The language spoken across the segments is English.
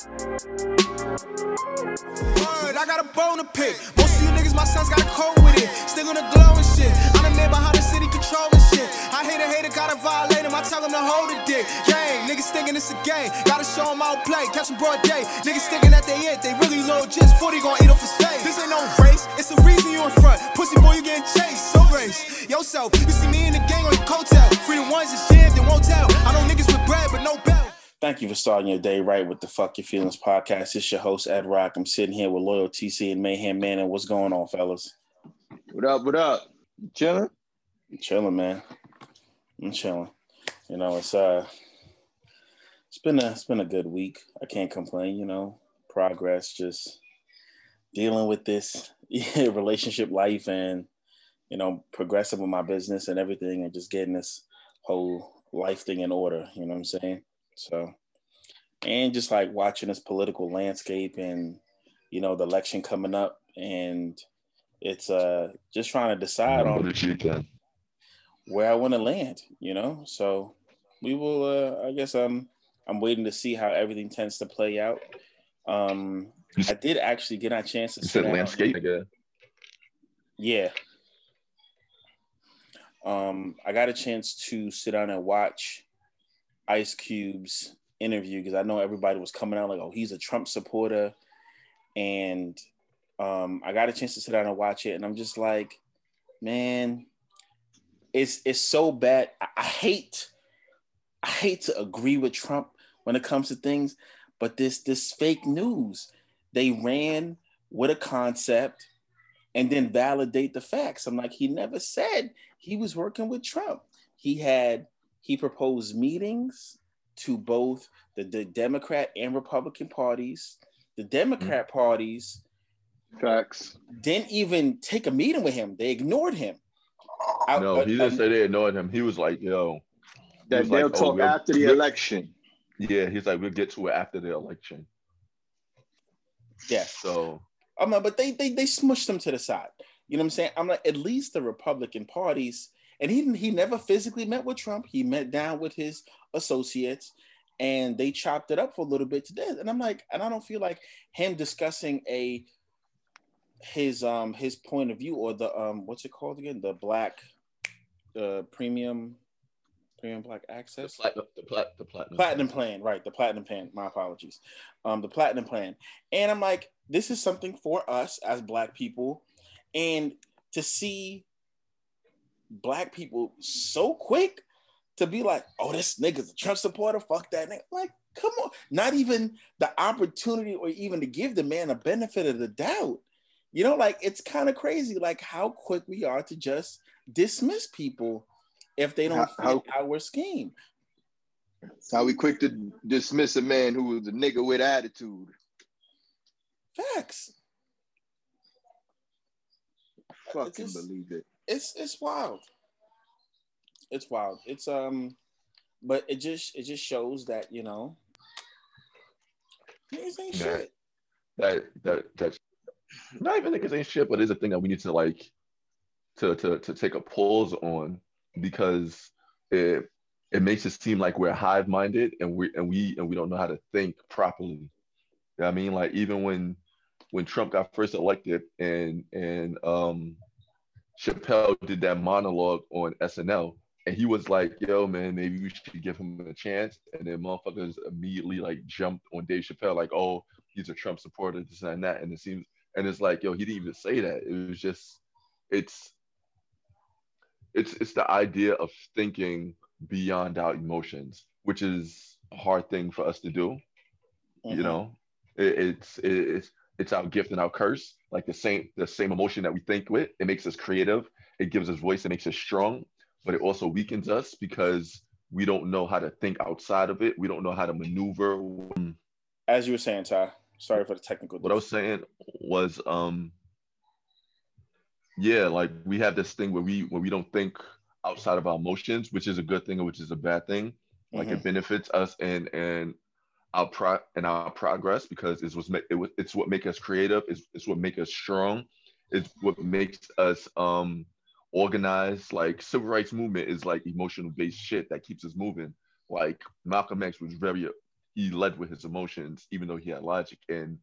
Word, I got a bone to pick. Most of you niggas, my sons got a cold with it. Still on the glow and shit. I done made behind the city controlling shit. I hate a hater, gotta violate him. I tell him to hold it dick. Gang, niggas thinking it's a game. Gotta show him out play. Catch him broad day. Niggas thinking that they it. They really low just 40 gon' eat off his face. This ain't no race. It's the reason you in front. Pussy boy, you getting chased. So race. Yourself. You see me in the gang on your coattail. Free the ones that's jammed and won't tell. I know niggas with bread, but no belt. Thank you for starting your day right with the Fuck Your Feelings podcast. It's your host, Ed Rock. I'm sitting here with Loyal TC and Mayhem Man. And what's going on, fellas? What up? What up? Chilling? I'm chilling, man. I'm chilling. You know, it's uh it's been a it's been a good week. I can't complain, you know. Progress, just dealing with this relationship life and you know, progressing with my business and everything and just getting this whole life thing in order, you know what I'm saying? So, and just like watching this political landscape and you know the election coming up, and it's uh just trying to decide on where I want to land. You know, so we will. uh I guess I'm I'm waiting to see how everything tends to play out. Um, I did actually get a chance to. You said landscape. Again. Yeah. Um, I got a chance to sit down and watch Ice Cube's interview because I know everybody was coming out like, oh, he's a Trump supporter. And um, I got a chance to sit down and watch it, and I'm just like, man, it's it's so bad. I, I hate I hate to agree with Trump when it comes to things, but this this fake news, they ran with a concept and then validate the facts. I'm like, he never said he was working with Trump. He had he proposed meetings to both the, the Democrat and Republican parties. The Democrat mm-hmm. parties facts didn't even take a meeting with him. They ignored him. no, he didn't say they ignored him. He was like, "Yo." That they'll like, talk oh, after the election. Yeah, he's like, "We'll get to it after the election." Yeah. So I'm like, but they they they smushed them to the side. You know what I'm saying? I'm like, at least the Republican parties and he he never physically met with Trump. He met down with his associates, and they chopped it up for a little bit today. And I'm like, and I don't feel like him discussing a his um his point of view or the um what's it called again the black uh premium premium black access the, platinum, the, plat, the platinum platinum plan. plan right the platinum plan my apologies um the platinum plan and i'm like this is something for us as black people and to see black people so quick to be like, oh, this nigga's a Trump supporter. Fuck that nigga. Like, come on. Not even the opportunity or even to give the man a benefit of the doubt. You know, like it's kind of crazy, like how quick we are to just dismiss people if they don't how, fit how, our scheme. How we quick to dismiss a man who was a nigga with attitude. Facts. Fucking believe it it's it's wild. It's wild. It's um, but it just it just shows that you know, niggas ain't yeah. shit. That that that's not even niggas ain't shit, but it's a thing that we need to like to to to take a pause on because it it makes it seem like we're hive minded and we and we and we don't know how to think properly. You know I mean, like even when when Trump got first elected and and um Chappelle did that monologue on SNL, and he was like, "Yo, man, maybe we should give him a chance." And then motherfuckers immediately like jumped on Dave Chappelle, like, "Oh, he's a Trump supporter, this and that." And it seems, and it's like, yo, he didn't even say that. It was just, it's, it's, it's the idea of thinking beyond our emotions, which is a hard thing for us to do. Mm-hmm. You know, it, it's, it, it's it's our gift and our curse. Like the same the same emotion that we think with it makes us creative. It gives us voice. It makes us strong but it also weakens us because we don't know how to think outside of it. We don't know how to maneuver. As you were saying ty sorry for the technical what i was saying was um yeah like we have this thing where we where we don't think outside of our emotions which is a good thing or which is a bad thing. Like mm-hmm. it benefits us and and our pro and our progress because it's what's it was it's what make us creative. It's, it's what make us strong. It's what makes us um organized. Like civil rights movement is like emotional based shit that keeps us moving. Like Malcolm X was very he led with his emotions, even though he had logic. And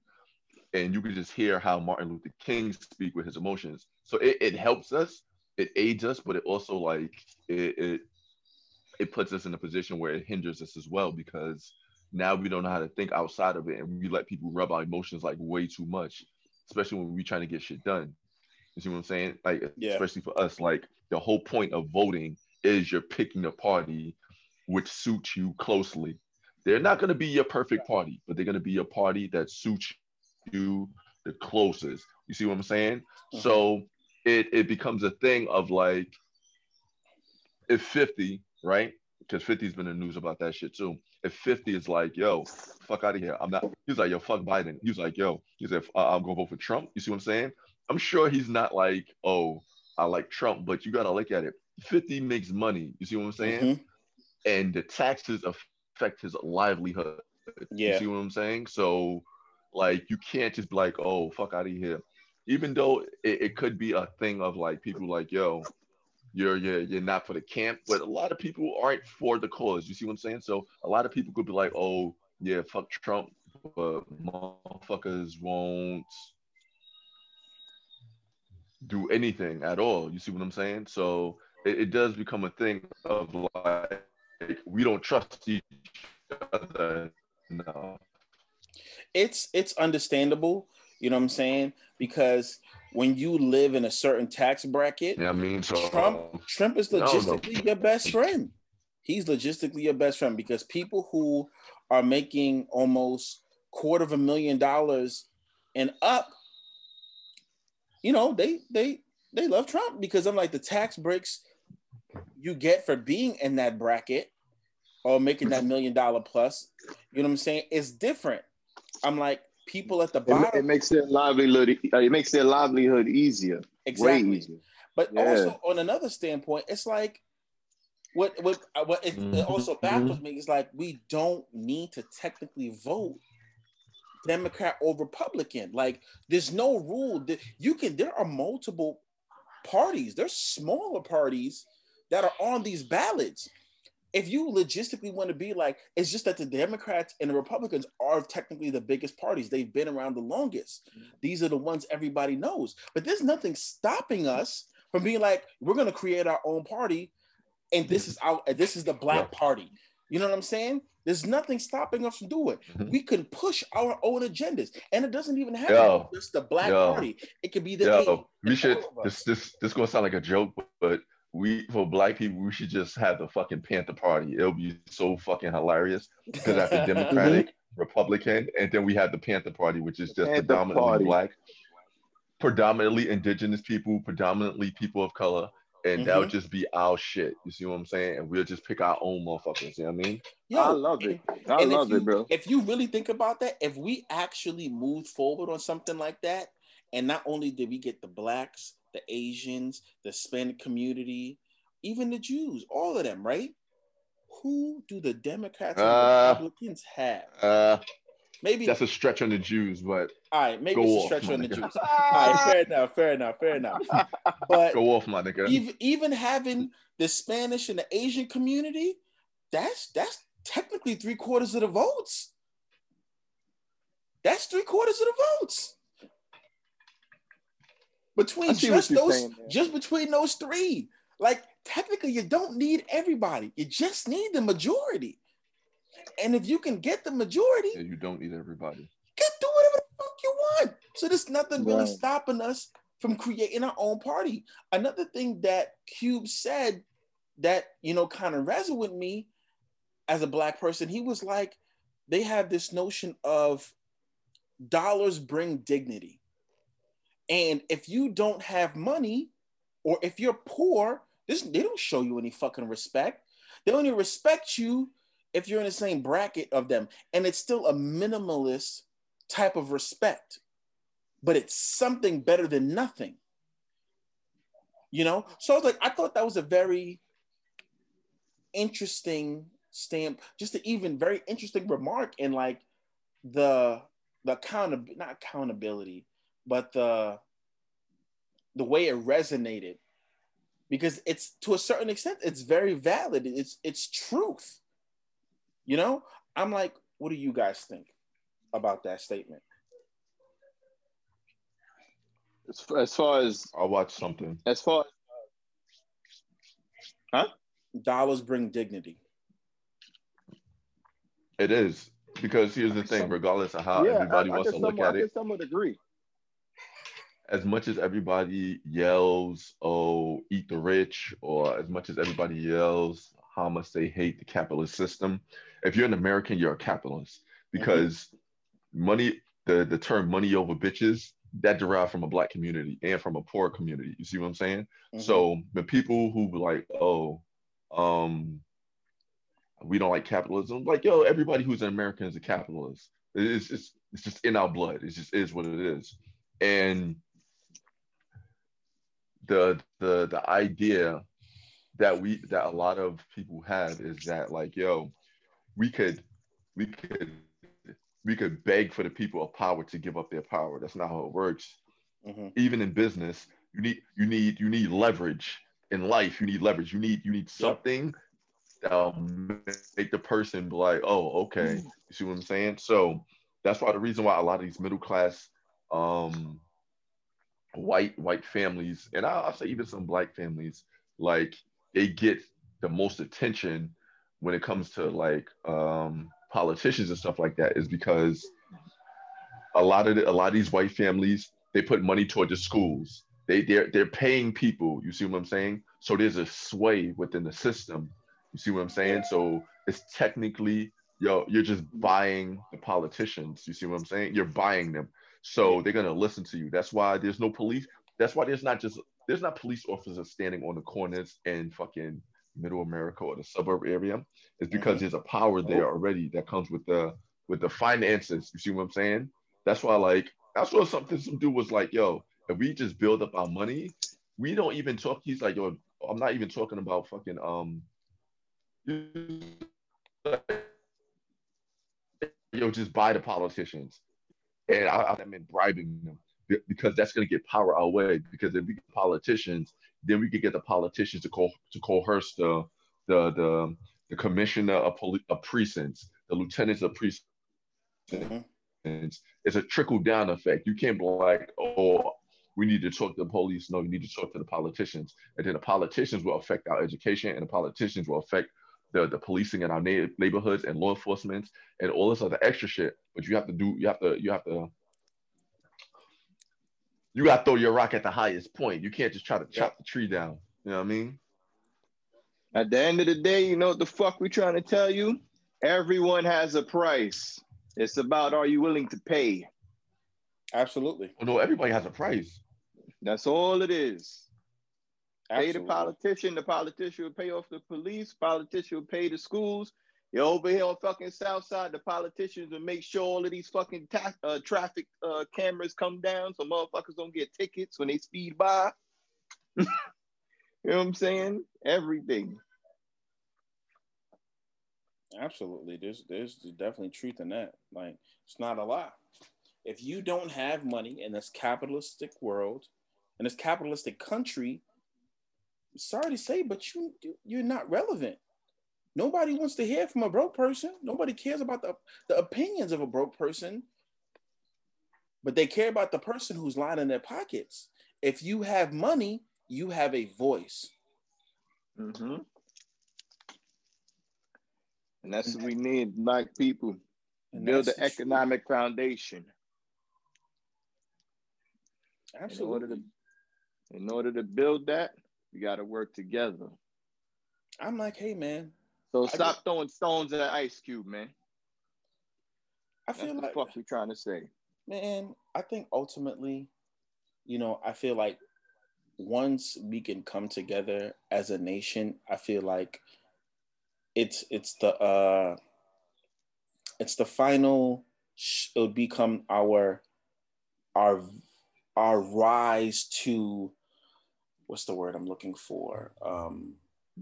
and you could just hear how Martin Luther King speak with his emotions. So it, it helps us, it aids us, but it also like it, it it puts us in a position where it hinders us as well because now we don't know how to think outside of it and we let people rub our emotions like way too much, especially when we're trying to get shit done. You see what I'm saying? Like, Yeah. especially for us, like the whole point of voting is you're picking a party which suits you closely. They're not going to be your perfect party, but they're going to be a party that suits you the closest. You see what I'm saying? Mhm. So it it becomes a thing of like if 50, right? Because 50's been in the news about that shit too. If 50 is like, yo, fuck out of here. I'm not. he's like, yo, fuck Biden. He's like, yo, he said, uh, I'm gonna vote for Trump. You see what I'm saying? I'm sure he's not like, oh, I like Trump, but you gotta look at it. 50 makes money. You see what I'm saying? Mhm. And the taxes affect his livelihood. Yeah. You see what I'm saying? So, like, you can't just be like, oh, fuck out of here. Even though it, it could be a thing of like people like, yo, you're you're you're not for the camp, but a lot of people aren't for the cause. You see what I'm saying? So a lot of people could be like, oh, yeah, fuck Trump, but motherfuckers won't do anything at all. You see what I'm saying? So it, it does become a thing of like we don't trust each other. No. it's it's understandable you know what i'm saying because when you live in a certain tax bracket Yeah, I mean, so trump trump is no, no. logistically your best friend. He's logistically your best friend because people who are making almost quarter of a million dollars and up you know they they they love trump because i'm like the tax breaks you get for being in that bracket or making that million dollar plus you know what i'm saying? It's different. I'm like people at the It, bottom it makes their livelihood. uh, It makes their livelihood easier. Way exactly easier. But Yeah. also on another standpoint, it's like what what uh, what it, it Mhm. also baffles me is like we don't need to technically vote Democrat or Republican. Like there's no rule that you can. There are multiple parties. There's smaller parties that are on these ballots. If you logistically want to be like, it's just that the Democrats and the Republicans are technically the biggest parties. They've been around the longest. These are the ones everybody knows. But there's nothing stopping us from being like, we're going to create our own party, and this is our this is the Black Party. You know what I'm saying? There's nothing stopping us from doing. it. Mhm. We can push our own agendas, and it doesn't even have Yo. to be just the Black Yo. Party. It could be the Yo, we should. This this this gonna sound like a joke, but we for black people we should just have the fucking Panther Party. It'll be so fucking hilarious because after Democratic, Republican, and then we have the Panther Party, which is just Panther predominantly Party. black, predominantly indigenous people, predominantly people of color, and that would Mhm. just be our shit. You see what I'm saying? And we'll just pick our own motherfuckers. You know what I mean? Yo, I love it. I and if love you- it, bro. If you really think about that, if we actually moved forward on something like that, and not only did we get the blacks, the Asians, the Hispanic community, even the Jews, all of them, right? Who do the Democrats and Uh, Republicans have? Uh, Maybe that's a stretch on the Jews, but all right, maybe it's a stretch on the nigga. Jews. All right, fair enough, fair enough, fair enough. But go off, my nigga. even even having the Spanish and the Asian community, that's that's technically three quarters of the votes. That's three quarters of the votes. Between I see what just those, saying, just between those three, like technically, you don't need everybody. You just need the majority. And if you can get the majority, Yeah, you don't need everybody. get do whatever the fuck you want. So there's nothing really stopping us from creating our own party. Another thing that Cube said that you know kind of resonated with me as a black person, he was like, they have this notion of dollars bring dignity. And if you don't have money, or if you're poor, this they don't show you any fucking respect. They only respect you if you're in the same bracket of them. And it's still a minimalist type of respect, but it's something better than nothing. You know? So I was like, I thought that was a very interesting stamp, just an even very interesting remark in like the the account not accountability, but the the way it resonated. Because it's to a certain extent, it's very valid. It's it's truth. You know, I'm like, what do you guys think about that statement? As, as far as I'll watch something. as far as uh, huh? Dollars bring dignity. It is because here's the thing: regardless of how everybody wants to look at it, somewhat agree. As much as everybody yells, "Oh, eat the rich," or as much as everybody yells how much they hate the capitalist system, if you're an American, you're a capitalist because money, the the term "money over bitches," that derived from a black community and from a poor community. You see what I'm saying? Mhm. So the people who were like, "Oh, um, we don't like capitalism," like, yo, everybody who's an American is a capitalist. It's just it's just in our blood. It just is what it is, and the the the idea that we that a lot of people have is that like yo we could we could we could beg for the people of power to give up their power. That's not how it works. Mhm. even in business you need you need you need leverage in life. You need leverage. You need you need something that'll make the person be like oh okay. You see what i'm saying? So that's why the reason why a lot of these middle class um white white families and I'll, say even some black families like they get the most attention when it comes to like um politicians and stuff like that is because a lot of the, a lot of these white families they put money toward the schools. They they're they're paying people you see what i'm saying? So there's a sway within the system you see what i'm saying? So it's technically yo you're just buying the politicians you see what i'm saying? You're buying them so they're gonna listen to you. That's why there's no police. That's why there's not just there's not police officers standing on the corners in fucking middle america or the suburb area. It's because Mhm. there's a power there already that comes with the with the finances. You see what i'm saying? That's why like that's what something some dude was like yo if we just build up our money we don't even talk he's like yo i'm not even talking about fucking um yo just buy the politicians and I, I meant bribing them because that's going to get power our way. Because if we get politicians, then we could get the politicians to co- to coerce the the the, the commissioner of, poli- of precincts, the lieutenants of precincts. It's a trickle down effect. You can't be like, oh, we need to talk to the police. No, you need to talk to the politicians, and then the politicians will affect our education, and the politicians will affect the, the policing in our na- neighborhoods and law enforcement and all this other extra shit. But you have to do, you have to, you have to, you got to throw your rock at the highest point. You can't just try to chop the tree down. You know what I mean? At the end of the day, you know what the fuck we trying to tell you? Everyone has a price. It's about are you willing to pay? Absolutely. Oh, no, everybody has a price. That's all it is. Pay the politician, the politician will pay off the police, politician will pay the schools. You're over here on fucking South Side, the politicians will make sure all of these fucking ta- uh, traffic uh, cameras come down so motherfuckers don't get tickets when they speed by. you know what I'm saying? Everything. Absolutely. There's there's definitely truth in that. Like it's not a lie. If you don't have money in this capitalistic world, in this capitalistic country, sorry to say, but you you're not relevant. Nobody wants to hear from a broke person. Nobody cares about the, the opinions of a broke person, but they care about the person who's lining their pockets. If you have money, you have a voice. Mm-hmm. And that's what we need, black people. And Build that's the the truth. economic foundation. In order Absolutely. to, in order to build that, we got to work together. I'm like, hey man, So I stop throwing stones at Ice Cube, man. I That's feel what the like fuck we trying to say. man, I think ultimately, you know, I feel like once we can come together as a nation, I feel like it's it's the uh it's the final sh- it'll become our our our rise to what's the word I'm looking for? Um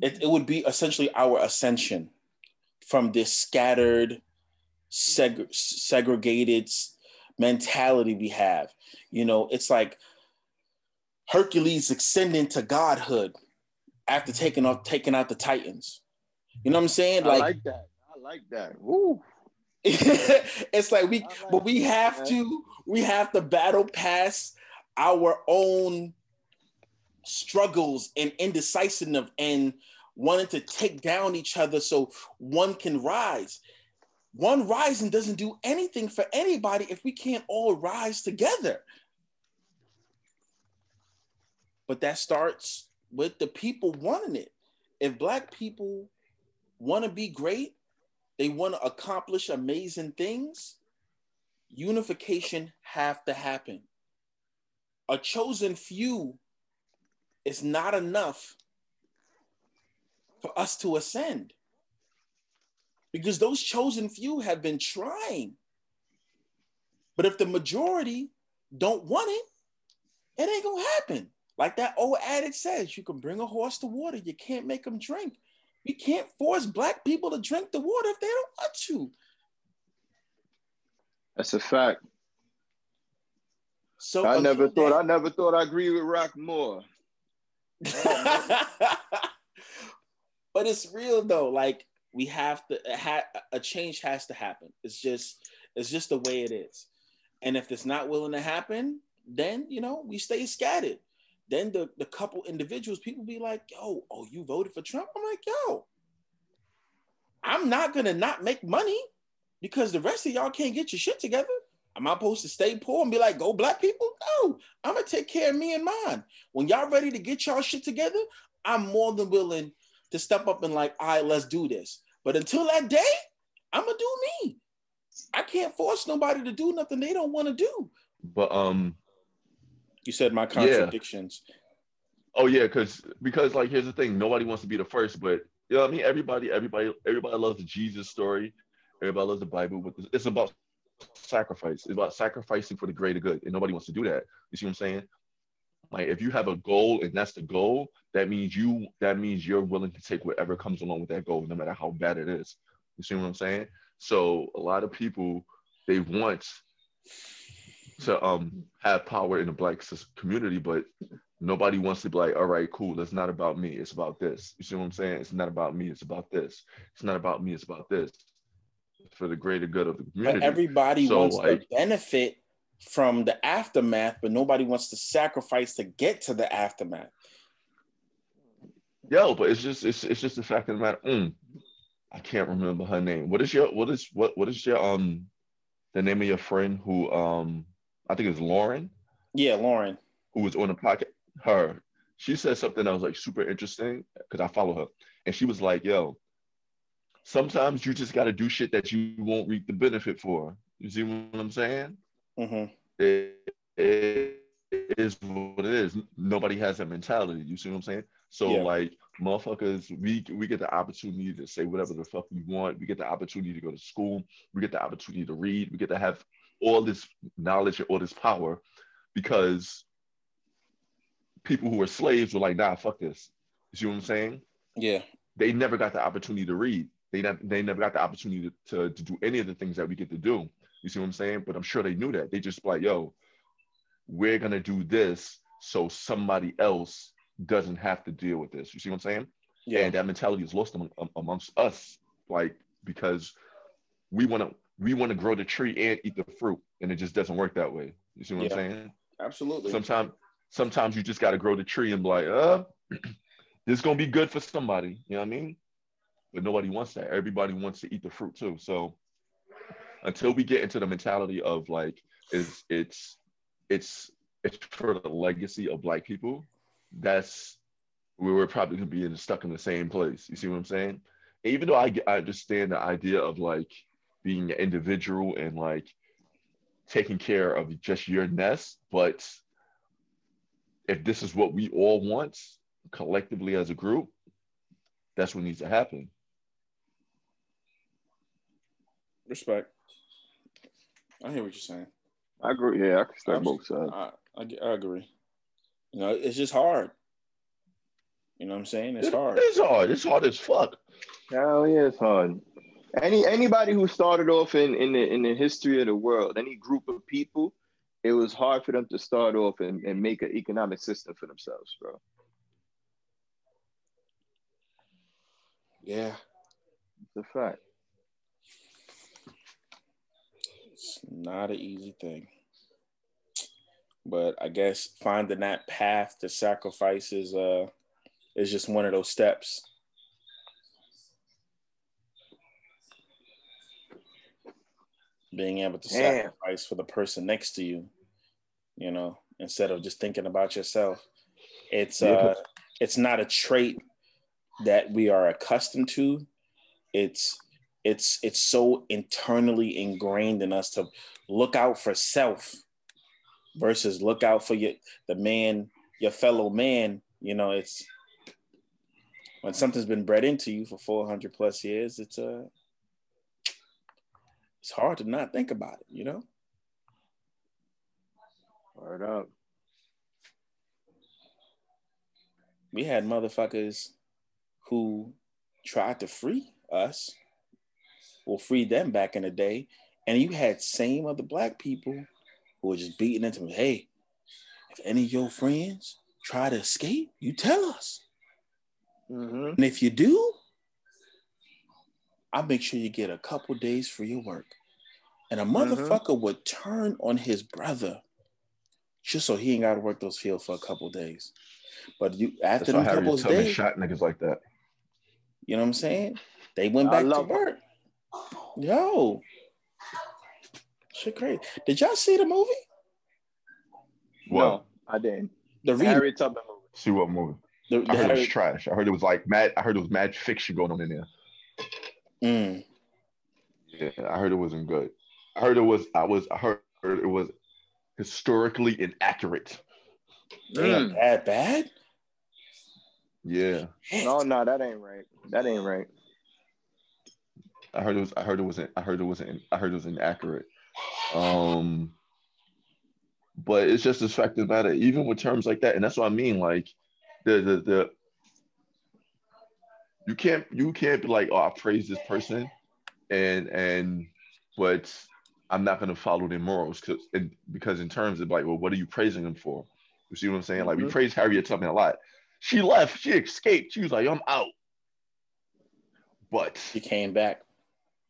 it, it would be essentially our ascension from this scattered seg- segregated mentality we have. You know, it's like Hercules ascending to godhood after taking off taking out the Titans. You know what I'm saying? I Like, like that. I like that. Woo. it's like we, like but we have man. to, we have to battle past our own struggles and indecisiveness and wanting to take down each other so one can rise. One rising doesn't do anything for anybody if we can't all rise together. But that starts with the people wanting it. If black people want to be great, they want to accomplish amazing things, unification have to happen. A chosen few is not enough for us to ascend. Because those chosen few have been trying. But if the majority don't want it, it ain't gonna happen. Like that old adage says, you can bring a horse to water, you can't make them drink. We can't force black people to drink the water if they don't want to. That's a fact. So I never thought I never thought I agree with Rock more. but it's real though. Like we have to ha- a change has to happen. It's just it's just the way it is. And if it's not willing to happen, then you know we stay scattered. Then the the couple individuals, people be like, "Yo, oh, you voted for Trump?" I'm like, "Yo, I'm not gonna not make money because the rest of y'all can't get your shit together. Am I supposed to stay poor and be like, go black people? No, I'm gonna take care of me and mine. When y'all ready to get y'all shit together, I'm more than willing to step up and like, all right, let's do this. But until that day, I'm gonna do me. I can't force nobody to do nothing they don't want to do. But um, You said my Yeah. contradictions. oh yeah, because because like here's the thing, nobody wants to be the first, but you know what I mean. Everybody, everybody, everybody loves the Jesus story. Everybody loves the Bible, but it's about sacrifice. It's about sacrificing for the greater good, and nobody wants to do that. You see what I'm saying? Like if you have a goal and that's the goal, that means you that means you're willing to take whatever comes along with that goal, no matter how bad it is. You see what I'm saying? So a lot of people they want to um have power in the black community, but nobody wants to be like, all right, cool. It's not about me. It's about this. You see what I'm saying? It's not about me. It's about this. It's not about me. It's about this. For the greater good of the But everybody So, wants like- to benefit from the aftermath, but nobody wants to sacrifice to get to the aftermath. Yo, but it's just it's it's just the fact of the matter. Mm, I can't remember her name. What is your what is what what is your um the name of your friend who um I think it's Lauren Yeah, Lauren. who was on the podcast. Her she said something that was like super interesting because I follow her, and she was like, "Yo, sometimes you just got to do shit that you won't reap the benefit for." You see what I'm saying? hmm it, it is what it is. Nobody has that mentality. You see what I'm saying? So Yeah. like motherfuckers, we we get the opportunity to say whatever the fuck we want. We get the opportunity to go to school. We get the opportunity to read. We get to have all this knowledge and all this power because people who were slaves were like, nah, fuck this. You see what I'm saying? Yeah. They never got the opportunity to read. They never, they never got the opportunity to, to, to do any of the things that we get to do. You see what I'm saying? But I'm sure they knew that. They just like, yo, we're gonna do this so somebody else doesn't have to deal with this. You see what I'm saying? Yeah. And that mentality is lost among, um, amongst us, like because we want to we want to grow the tree and eat the fruit, and it just doesn't work that way. You see what Yeah. I'm saying? Absolutely. Sometimes sometimes you just got to grow the tree and be like, uh, this is gonna be good for somebody. You know what I mean? But nobody wants that. Everybody wants to eat the fruit too. So until we get into the mentality of like, it's it's it's it's for the legacy of black people, that's where we're probably gonna be in, stuck in the same place. You see what I'm saying? Even though I, I understand the idea of like being an individual and like taking care of just your nest, but if this is what we all want collectively as a group, that's what needs to happen. Respect. I hear what you're saying. I agree. Yeah, I can start both sides. I, I, I agree. You know, it's just hard. You know what I'm saying? It's It- hard. It's hard. It's hard as fuck. Hell yeah, it's hard. Any anybody who started off in in the in the history of the world, any group of people, it was hard for them to start off and, and make an economic system for themselves, bro. Yeah. It's a fact. Not an easy thing. But I guess finding that path to sacrifice is uh is just one of those steps. Being able to Damn. sacrifice for the person next to you, you know, instead of just thinking about yourself. It's uh it's not a trait that we are accustomed to. It's it's it's so internally ingrained in us to look out for self versus look out for your the man, your fellow man. You know, it's when something's been bred into you for 400 plus years, it's uh it's hard to not think about it, you know? Word up. we had motherfuckers who tried to free us or free them back in the day. And you had same other black people who were just beating into me. Hey, if any of your friends try to escape, you tell us. Mm-hmm. And if you do, I'll make sure you get a couple days for your work. And a motherfucker would turn on his brother just so he ain't got to work those fields for a couple days. But you after That's why them couple days, shot niggas like that. you know what I'm saying? They went I back to work. it. Work. Yo, shit crazy. Did y'all see the movie? What? No, I didn't. The re- Harriet Tubman movie. See what movie? the, the I heard it was trash. I heard it was like mad. I heard it was mad fiction going on in there. Mm, Yeah, I heard it wasn't good. I heard it was. I was. I heard it was historically inaccurate. damn, Mm. that bad? Yeah, No, no, that ain't right. That ain't right. I heard it was. I heard it wasn't. I heard it wasn't. I heard it was inaccurate. Um, but it's just the fact of the matter. Even with terms like that, and that's what I mean. Like the the the. You can't. You can't be like, oh, I praise this person, and and, but I'm not gonna follow their morals because because in terms of like, well, what are you praising them for? You see what I'm saying? Like we Mhm. praise Harriet Tubman a lot. She left. She escaped. She was like, I'm out. But she came back.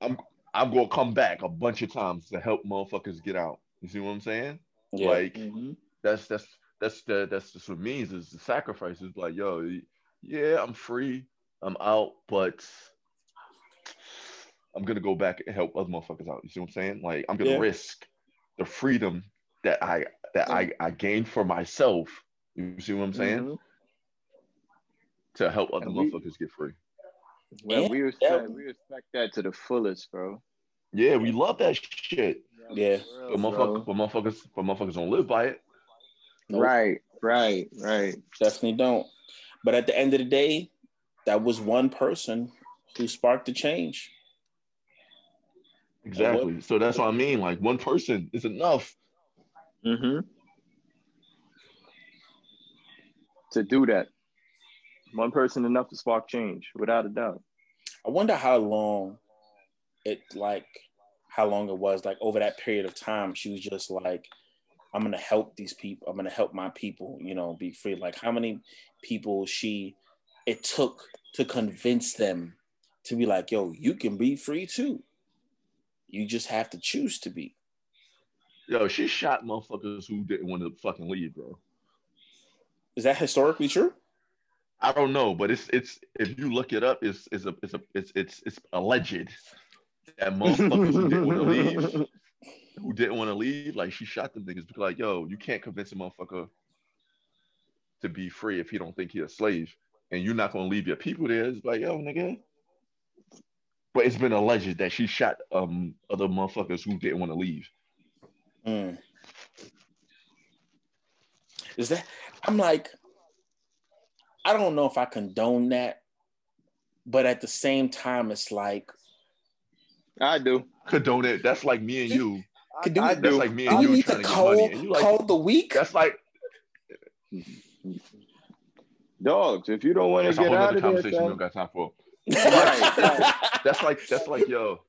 I'm I'm gonna come back a bunch of times to help motherfuckers get out. You see what I'm saying? Yeah. Like Mm-hmm. that's that's that's the that's just what it means is the sacrifice is like, yo, yeah, I'm free, I'm out, but I'm gonna go back and help other motherfuckers out. You see what I'm saying? Like I'm gonna Yeah. risk the freedom that I that I, I gained for myself. You see what I'm saying? Mhm. To help other And we- motherfuckers get free. Well, Yeah, we respect yeah. we respect that to the fullest, bro. Yeah, we love that shit. Yeah. For But motherfuckers, but motherfuckers, but motherfuckers don't live by it. Nope, Right, right, right. Definitely don't. But at the end of the day, that was one person who sparked the change. Exactly. So that's what I mean. Like one person is enough. Mm-hmm. To do that. One person enough to spark change, without a doubt. I wonder how long it like how long it was like over that period of time she was just like I'm gonna help these people I'm gonna help my people you know be free like how many people she it took to convince them to be like yo you can be free too you just have to choose to be Yo, she shot motherfuckers who didn't want to fucking leave, bro. is that historically true I don't know, but it's it's if you look it up, it's it's a it's a it's it's it's alleged that motherfuckers who didn't want to leave, who didn't want to leave, like she shot them niggas because like, yo, you can't convince a motherfucker to be free if he don't think he a slave, and you're not gonna leave your people there. It's like, yo, nigga. But it's been alleged that she shot um other motherfuckers who didn't want to leave. Mm. Is that I'm like, I don't know if I condone that, but at the same time, it's like, I do. Condone it. That's like me and you. Could do I, it. I That's do. like me do and we you need trying to to get money, call you like call the week? that's like Dogs, if you don't want to a get whole out other of there, conversation we don't got time for. Right, right. That's like that's like yo,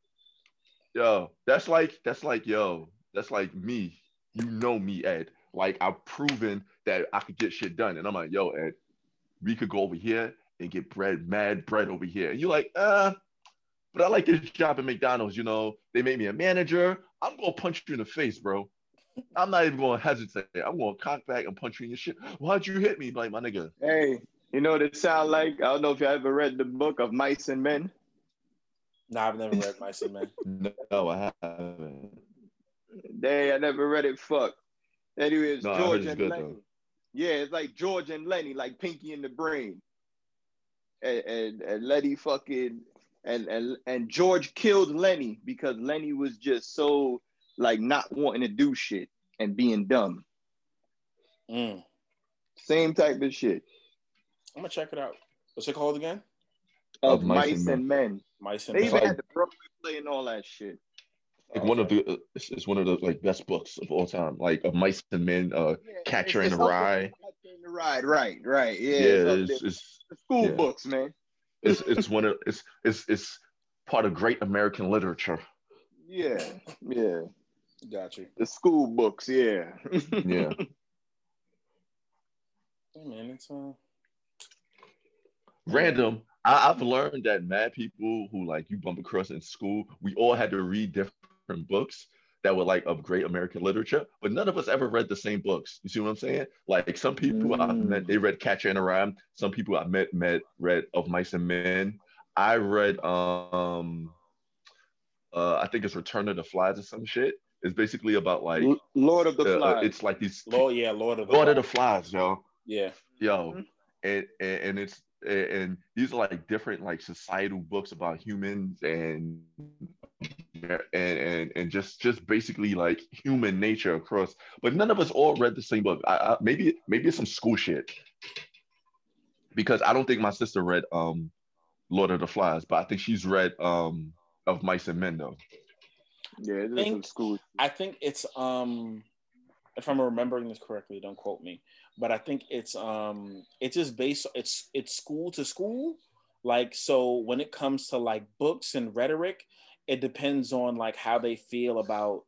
yo. That's like that's like yo. That's like me. You know me, Ed. Like I've proven that I could get shit done, and I'm like, yo, Ed, we could go over here and get bread, mad bread over here, and you're like, uh, but I like this job at McDonald's. You know, they made me a manager. I'm gonna punch you in the face, bro. I'm not even gonna hesitate. I'm gonna cock back and punch you in your shit. Why'd you hit me, like my nigga? Hey, you know what it sound like? I don't know if you ever read the book of Mice and Men. No, I've never read Mice and Men. No, I haven't. They, I never read it. Fuck. Anyway, it's No, George and good, Lenny. though. Yeah, it's like George and Lenny, like Pinky and the Brain. And and, and Lenny fucking and, and and George killed Lenny because Lenny was just so like not wanting to do shit and being dumb. Mm. Same type of shit. I'm gonna check it out. What's it called again? Of, mice, and men. Mice and They Men. even had the Broadway play and all that shit. Like one of the, uh, it's, it's one of the like best books of all time. Like of mice and men, uh, Yeah, Catcher it's- in it's the Rye. Catcher in the Rye, right, right. Yeah, yeah, it's, up it's, it's school yeah. books, man. it's it's one of it's it's it's part of great American literature. Yeah, yeah. Gotcha. The school books, yeah. Yeah. Hey man, it's uh. Random. I, I've learned that mad people who like you bump across in school, we all had to read different books that were like of great American literature, but none of us ever read the same books. You see what I'm saying? Like some people I Mm. met, they read Catcher in the Rye. Some people I met met read Of Mice and Men. I read um uh I think it's Return of the Flies or some shit. It's basically about like Lord of the uh, uh, Flies. it's like these Lord, yeah, Lord of the Lord of the Flies, yo. Yeah. yo Mhm. and, and and it's and these are like different like societal books about humans and and and, and just just basically like human nature across but none of us all read the same book I, I, maybe maybe it's some school shit because i don't think my sister read um lord of the flies but i think she's read um of mice and men though yeah, this is think- some school. I think it's um if I'm remembering this correctly, don't quote me, but I think it's um it's just based it's it's school to school. Like so when it comes to like books and rhetoric, it depends on like how they feel about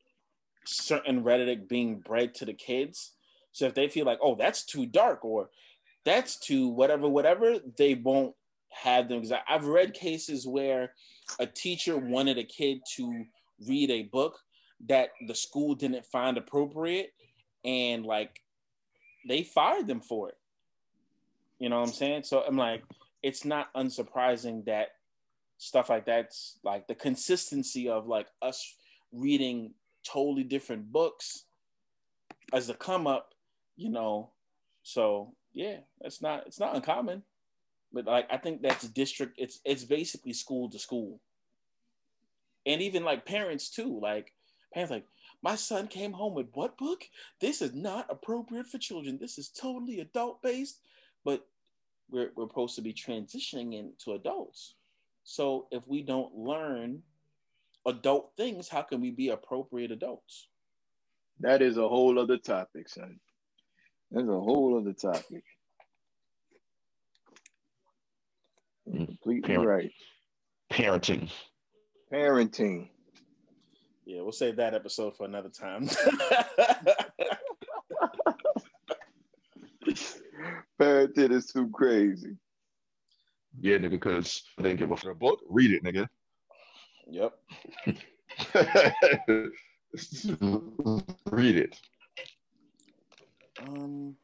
certain rhetoric being bred to the kids. So if they feel like, oh, that's too dark or that's too whatever, whatever, they won't have them. Because I've read cases where a teacher wanted a kid to read a book that the school didn't find appropriate and like they fired them for it. You know what I'm saying? So I'm like, it's not unsurprising that stuff like that's like the consistency of like us reading totally different books as a come up, you know. So yeah, that's not it's not uncommon. But like I think that's district it's it's basically school to school. And even like parents too, like parents like my son came home with what book? This is not appropriate for children. This is totally adult based, but we're, we're supposed to be transitioning into adults. So if we don't learn adult things, how can we be appropriate adults? That is a whole other topic, son. That's a whole other topic. Completely Parent. right. parenting Parenting. Yeah, we'll save that episode for another time. Parenting is too crazy. Yeah nigga because i didn't give a fuck book read it nigga yep. read it Um.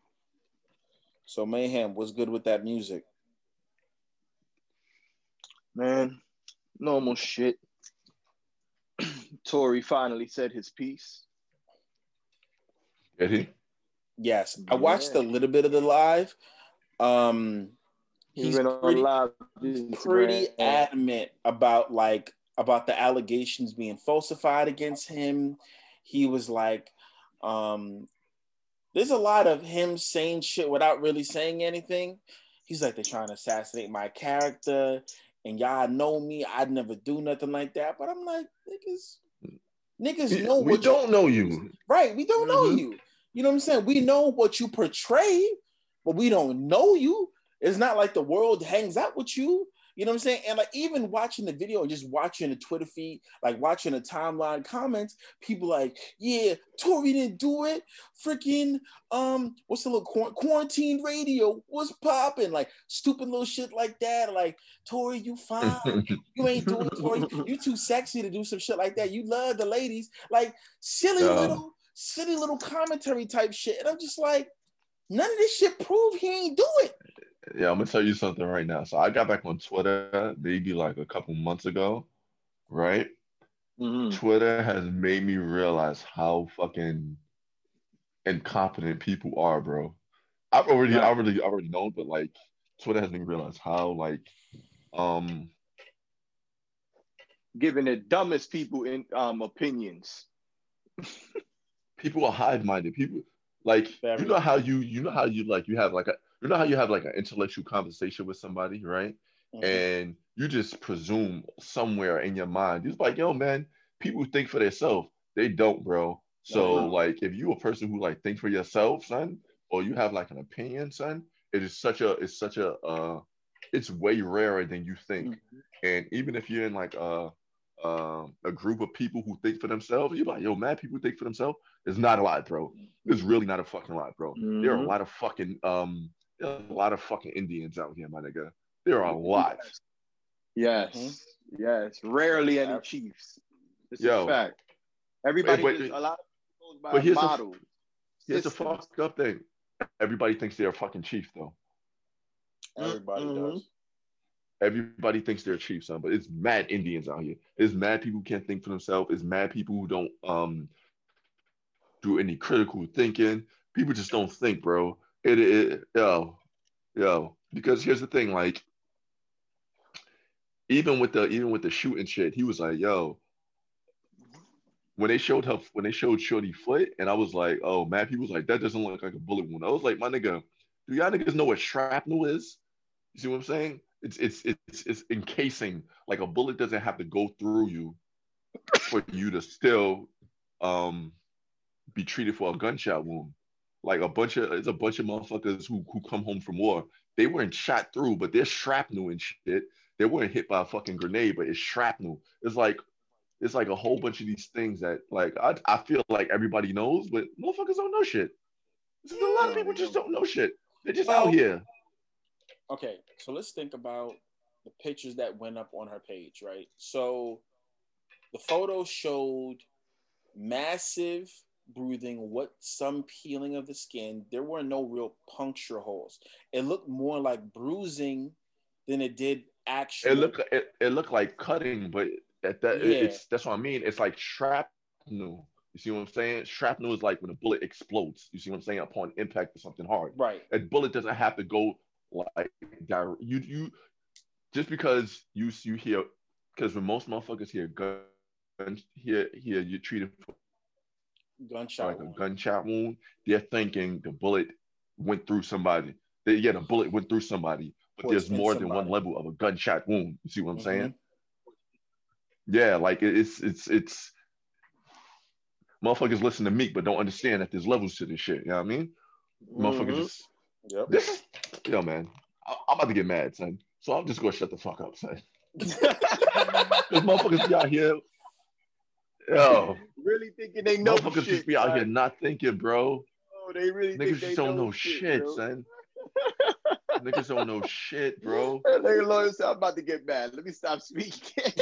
So mayhem, what's good with that music? Man, normal shit. Tory finally said his piece. Did he? Yes, I watched a little bit of the live. Um, He's he's been on pretty, live. pretty adamant about like about the allegations being falsified against him. He was like, um, there's a lot of him saying shit without really saying anything. He's like, they're trying to assassinate my character, and y'all know me. I'd never do nothing like that. But I'm like, niggas, niggas know we what don't know you. Right. We don't know Mhm. you. You know what I'm saying? We know what you portray, but we don't know you. It's not like the world hangs out with you. You know what I'm saying? And like even watching the video or just watching the Twitter feed, like watching the timeline comments, people like, yeah, Tory didn't do it. Freaking um, what's the little quarantine radio? What's popping? Like stupid little shit like that. Like Tory, you fine. you ain't doing Tory. You too sexy to do some shit like that. You love the ladies. Like silly little, silly little commentary type shit. And I'm just like, none of this shit prove he ain't do it. Yeah, I'm gonna tell you something right now. So I got back on Twitter maybe like a couple months ago, right? Mm-hmm. Twitter has made me realize how fucking incompetent people are, bro. I've already, I already, I already known, but like Twitter has made me realize how like, um, giving the dumbest people in um opinions. people are hive minded. People like you know how you you know how you like you have like a you know how you have like an intellectual conversation with somebody, right? Mm-hmm. And you just presume somewhere in your mind, you're like, yo, man, people think for themselves. They don't, bro. So mm-hmm. like if you a person who like think for yourself, son, or you have like an opinion, son, it is such a it's such a uh it's way rarer than you think. Mm-hmm. And even if you're in like a uh, a group of people who think for themselves, you're like, yo, mad people think for themselves. It's not a lot, bro. It's really not a fucking lot, bro. Mm-hmm. There are a mm-hmm. lot of fucking um a lot of fucking Indians out here, my nigga. There are a lot. Yes. Mm-hmm. Yes. Rarely any Chiefs. This Yo, is a fact. Everybody but, a lot of by but here's model. A, here's a fucked up thing. Everybody thinks they're a fucking chief though. Everybody mm-hmm. does. Everybody thinks they're a chief, son, but it's mad Indians out here. It's mad people who can't think for themselves. It's mad people who don't um do any critical thinking. People just don't think, bro. It, it yo, yo, because here's the thing, like even with the even with the shooting shit, he was like, yo, when they showed her when they showed Shorty foot, and I was like, oh man, he was like, that doesn't look like a bullet wound. I was like, my nigga, do y'all niggas know what shrapnel is? You see what I'm saying? It's it's it's it's encasing. Like a bullet doesn't have to go through you for you to still um be treated for a gunshot wound. Like a bunch of it's a bunch of motherfuckers who who come home from war. They weren't shot through, but they're shrapnel and shit. They weren't hit by a fucking grenade, but it's shrapnel. It's like it's like a whole bunch of these things that like I, I feel like everybody knows, but motherfuckers don't know shit. There's a lot of people just don't know shit. They're just well, out here. Okay, so let's think about the pictures that went up on her page, right? So the photo showed massive bruising, what some peeling of the skin. There were no real puncture holes. It looked more like bruising than it did actually. It looked it, it looked like cutting, but that, that yeah. it's that's what I mean. It's like shrapnel. You see what I'm saying? Shrapnel is like when a bullet explodes. You see what I'm saying? Upon impact of something hard. Right. A bullet doesn't have to go like you you just because you you hear because when most motherfuckers hear gun here here you're treated for gunshot like wound. a gunshot wound, they're thinking the bullet went through somebody. They, yeah, the bullet went through somebody, but there's more somebody. than one level of a gunshot wound. You see what I'm mm-hmm. saying? Yeah, like it's it's it's motherfuckers listen to me, but don't understand that there's levels to this shit. You know what I mean? Mm-hmm. Motherfuckers just yep. this is yo man. I, am about to get mad, son. So I'm just gonna shut the fuck up, son. Because motherfuckers be out here Yo, really thinking they know Motherfuckers shit, just be out here not thinking, bro. Oh, they really niggas just don't know, know shit, shit son. niggas don't know shit, bro. Nigga Loyal said, I'm about to get mad. Let me stop speaking.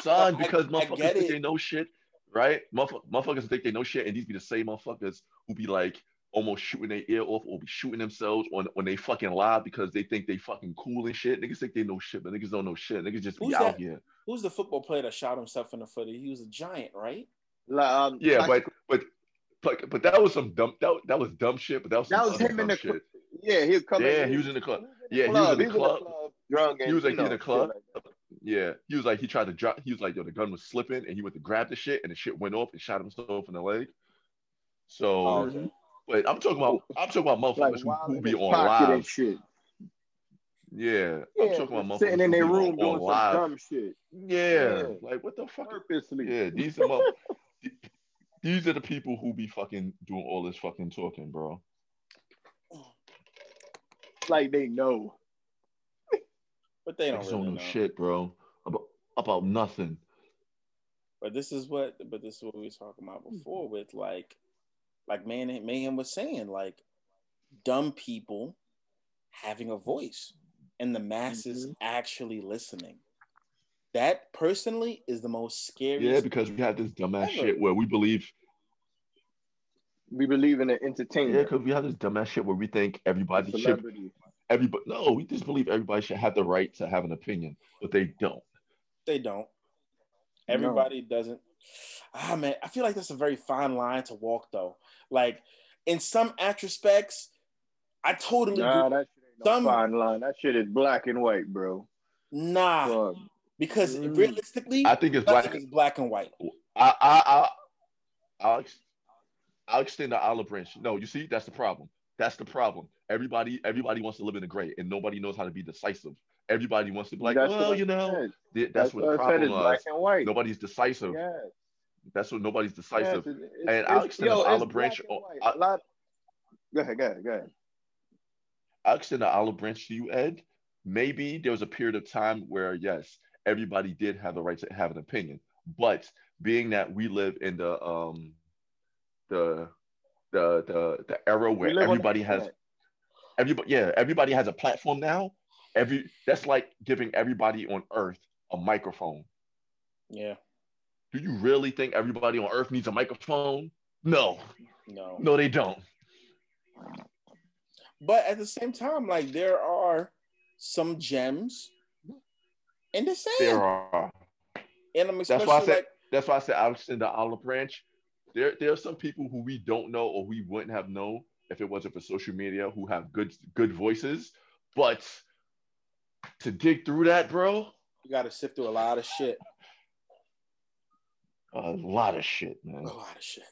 son, because I, motherfuckers I think they know shit, right? Motherfuckers think they know shit, and these be the same motherfuckers who be like, almost shooting their ear off or be shooting themselves on when they fucking lie because they think they fucking cool and shit. Niggas think they know shit, but niggas don't know shit. Niggas just Who's be that? out here. Who's the football player that shot himself in the foot? He was a giant, right? Um, yeah, but but but but that was some dumb that, that was dumb shit. But that was that was him in the shit. Yeah, he was coming. Yeah, he was in the club. Yeah, he was in the club. Drunk he was like in the club. Yeah, he was like he tried to drop. He was like, yo, the gun was slipping, and he went to grab the shit, and the shit went off and shot himself in the leg. So, oh, okay. But I'm talking about I'm talking about motherfuckers like, who, who be on live. Shit. Yeah, yeah, I'm talking about sitting in their room doing some dumb shit. Yeah. yeah. like what the fuck? Purposely. Yeah, these are these are the people who be fucking doing all this fucking talking, bro. Like they know. but they don't Niggas really don't know. know shit, bro. About about nothing. But this is what, but this is what we were talking about before with like, like man, Mayhem was saying, like, dumb people having a voice and the masses Mhm. actually listening. That personally is the most scary. Yeah, because we have this dumbass Ever. shit where we believe. We believe in the entertainment. Yeah, because we have this dumbass shit where we think everybody should. Everybody, no, we just believe everybody should have the right to have an opinion, but they don't. they don't. Everybody doesn't. Ah man, I feel like that's a very fine line to walk though. Like in some aspects, I totally Nah, agree. that shit ain't no Some- fine line. That shit is black and white, bro. Nah, Fuck. because Mm. realistically, I think it's black. is black and white. I, I, I, I'll, I'll extend the olive branch. No, you see, that's the problem. That's the problem. Everybody, everybody wants to live in the gray, and nobody knows how to be decisive. Everybody wants to be like, That's well, you know, th- that's, what the I said. problem It's black and white. Nobody's decisive. Yes. That's what nobody's decisive. Yes, it- And it's- I'll extend yo, this olive branch black and. I- A lot. Go ahead, go ahead, go ahead. I'll extend the olive branch to you, Ed. Maybe there was a period of time where, yes, everybody did have the right to have an opinion, but being that we live in the um the the the the era where live on the everybody has internet. everybody yeah everybody has a platform now. Every that's like giving everybody on Earth a microphone. Yeah, Do you really think everybody on Earth needs a microphone? No, no. no, they don't. But at the same time, like there are some gems in the sand, There are. and I'm That's especially why I said like that's why I said I was in the olive branch. There, there are some people who we don't know or we wouldn't have known if it wasn't for social media who have good good voices. But to dig through that, bro, you got to sift through a lot of shit, a lot of shit, man. a lot of shit.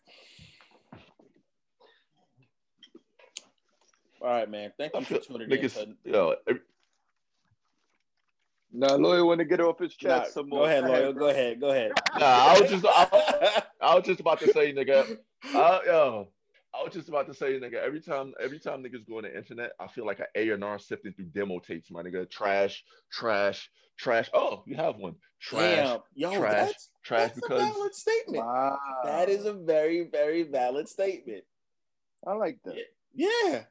All right, man. Thank you for feel tuning in. To, yo, every- Now, Loyal want to get off his Nah, chest some more. go ahead, Loyal. Go ahead. Go ahead. nah, I was just, I, I was just about to say, nigga, I, yo, I was just about to say, nigga, every time, every time niggas go on the internet, I feel like an A and R sifting through demo tapes, my nigga. Trash, trash, trash. Oh, you have one. Trash, Damn, yo, trash, that's, trash that's because a valid statement. Wow. That is a very, very valid statement. I like that. Yeah,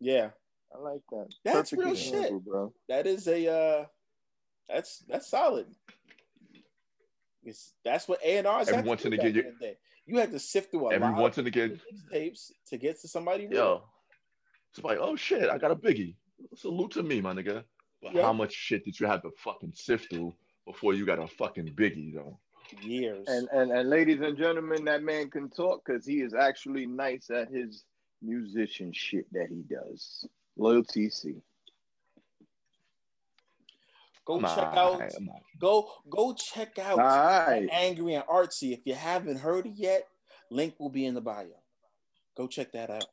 yeah, I like that. That's Perfect real example, shit. bro. that is a uh, that's that's solid. It's, that's what A and R R's Every had to once do in a back again, in the day. You had to sift through a every lot once of and again, tapes to get to somebody. real. yo, it's like, oh shit, I got a biggie. Salute to me, my nigga. But Yeah. how much shit did you have to fucking sift through before you got a fucking biggie, though? years. And, and and ladies and gentlemen, that man can talk because he is actually nice at his musician shit that he does. Loyal TC. Go I'm check out. I'm Go go check out. Angry and Artsy. If you haven't heard it yet, link will be in the bio. Go check that out.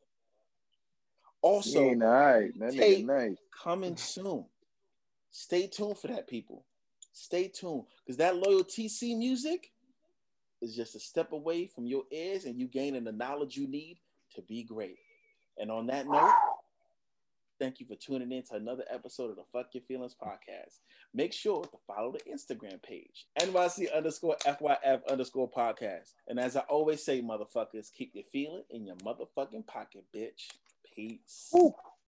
Also, he ain't all right. That Tate- nigga nice. coming soon. Stay tuned for that, people. Stay tuned because that loyal TC music is just a step away from your ears and you gaining the knowledge you need to be great. And on that note, thank you for tuning in to another episode of the Fuck Your Feelings podcast. Make sure to follow the Instagram page, NYC underscore FYF underscore podcast. And as I always say, motherfuckers, keep your feeling in your motherfucking pocket, bitch. Peace. Woo.